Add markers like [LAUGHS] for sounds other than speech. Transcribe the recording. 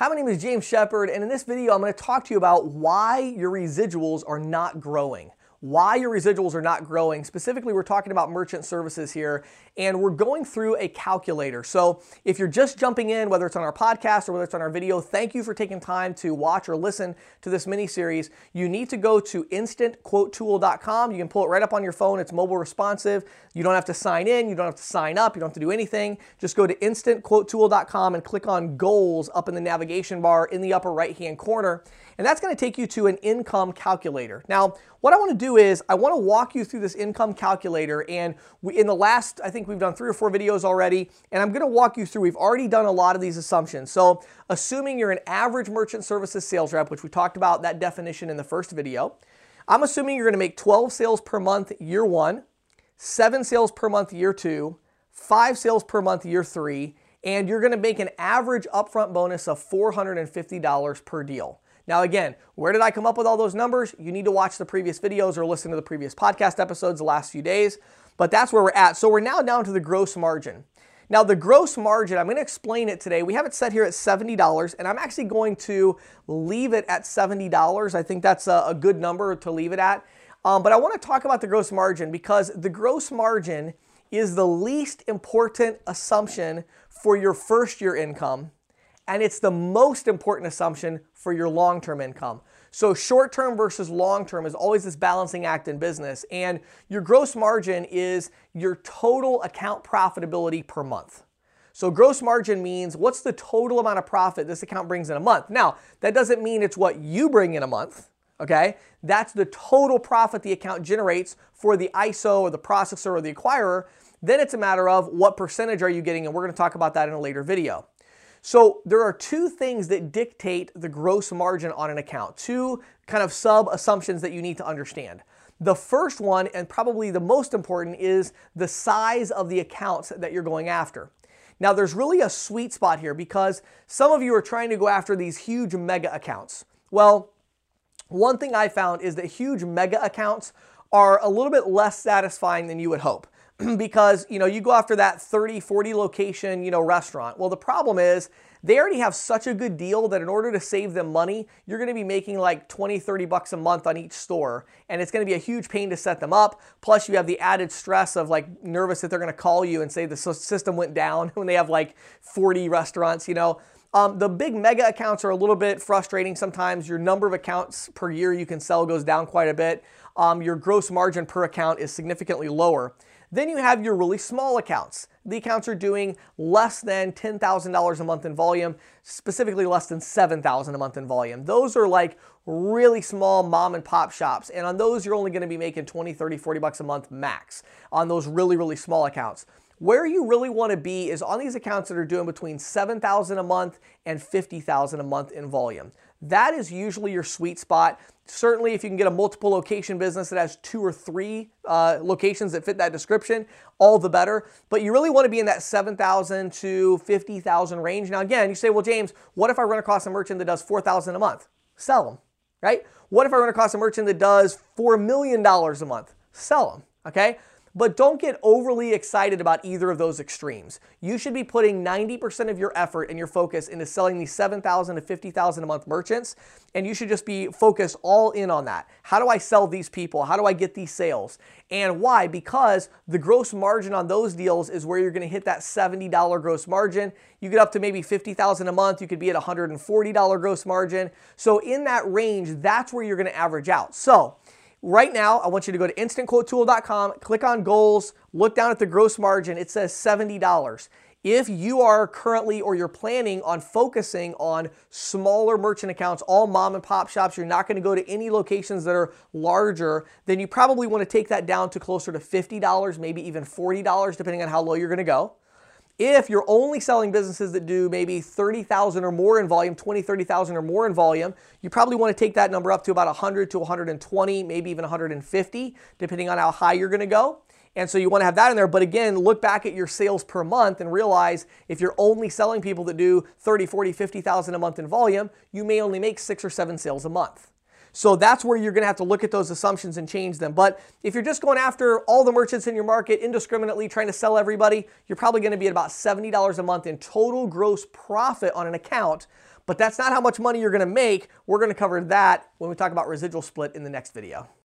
Hi, my name is James Shepard, and in this video, I'm going to talk to you about why your residuals are not growing why your residuals are not growing. Specifically, we're talking about merchant services here, and we're going through a calculator. So if you're just jumping in, whether it's on our podcast or whether it's on our video, thank you for taking time to watch or listen to this mini series. You need to go to instantquotetool.com. You can pull it right up on your phone. It's mobile responsive. You don't have to sign in. You don't have to sign up. You don't have to do anything. Just go to instantquotetool.com and click on goals up in the navigation bar in the upper right hand corner. And that's going to take you to an income calculator. Now, what I want to do is I want to walk you through this income calculator. And we, in the last, I think we've done three or four videos already. And I'm going to walk you through, we've already done a lot of these assumptions. So assuming you're an average merchant services sales rep, which we talked about that definition in the first video, I'm assuming you're going to make 12 sales per month year one, seven sales per month year two, five sales per month year three, and you're going to make an average upfront bonus of $450 per deal. Now, again, where did I come up with all those numbers? You need to watch the previous videos or listen to the previous podcast episodes the last few days, but that's where we're at. So we're now down to the gross margin. Now, the gross margin, I'm going to explain it today. We have it set here at $70, and I'm actually going to leave it at $70. I think that's a, a good number to leave it at. Um, but I want to talk about the gross margin because the gross margin is the least important assumption for your first year income and it's the most important assumption for your long term income. So, short term versus long term is always this balancing act in business. And your gross margin is your total account profitability per month. So, gross margin means what's the total amount of profit this account brings in a month. Now, that doesn't mean it's what you bring in a month, okay? That's the total profit the account generates for the ISO or the processor or the acquirer. Then it's a matter of what percentage are you getting, and we're gonna talk about that in a later video. So there are two things that dictate the gross margin on an account, two kind of sub assumptions that you need to understand. The first one, and probably the most important, is the size of the accounts that you're going after. Now, there's really a sweet spot here because some of you are trying to go after these huge mega accounts. Well, one thing I found is that huge mega accounts are a little bit less satisfying than you would hope. [CLEARS THROAT] because you know you go after that 30 40 location you know restaurant well the problem is they already have such a good deal that in order to save them money you're going to be making like 20 30 bucks a month on each store and it's going to be a huge pain to set them up plus you have the added stress of like nervous that they're going to call you and say the system went down [LAUGHS] when they have like 40 restaurants you know um, the big mega accounts are a little bit frustrating sometimes. Your number of accounts per year you can sell goes down quite a bit. Um, your gross margin per account is significantly lower. Then you have your really small accounts. The accounts are doing less than $10,000 a month in volume, specifically less than 7,000 a month in volume. Those are like really small mom and pop shops. And on those, you're only to be making 20, 30, 40 bucks a month max on those really, really small accounts. Where you really want to be is on these accounts that are doing between 7,000 a month and 50,000 a month in volume. That is usually your sweet spot. Certainly, if you can get a multiple location business that has two or three uh, locations that fit that description, all the better. But you really want to be in that 7,000 to 50,000 range. Now, again, you say, well, James, what if I run across a merchant that does 4,000 a month? Sell them, right? What if I run across a merchant that does $4 million a month? Sell them, okay? But don't get overly excited about either of those extremes. You should be putting 90% of your effort and your focus into selling these 7,000 to 50,000 a month merchants, and you should just be focused all in on that. How do I sell these people? How do I get these sales? And why? Because the gross margin on those deals is where you're going to hit that $70 gross margin. You get up to maybe 50,000 a month, you could be at $140 gross margin. So in that range, that's where you're going to average out. So, Right now, I want you to go to instantquotetool.com, click on goals, look down at the gross margin. It says $70. If you are currently or you're planning on focusing on smaller merchant accounts, all mom and pop shops, you're not going to go to any locations that are larger, then you probably want to take that down to closer to $50, maybe even $40, depending on how low you're going to go. If you're only selling businesses that do maybe 30,000 or more in volume, 20, 30,000 or more in volume, you probably want to take that number up to about 100 to 120, maybe even 150, depending on how high you're going to go. And so you want to have that in there. But again, look back at your sales per month and realize if you're only selling people that do 30, 40, 50,000 a month in volume, you may only make six or seven sales a month. So that's where you're going to have to look at those assumptions and change them. But if you're just going after all the merchants in your market indiscriminately trying to sell everybody, you're probably going to be at about $70 a month in total gross profit on an account. But that's not how much money you're going to make. We're going to cover that when we talk about residual split in the next video.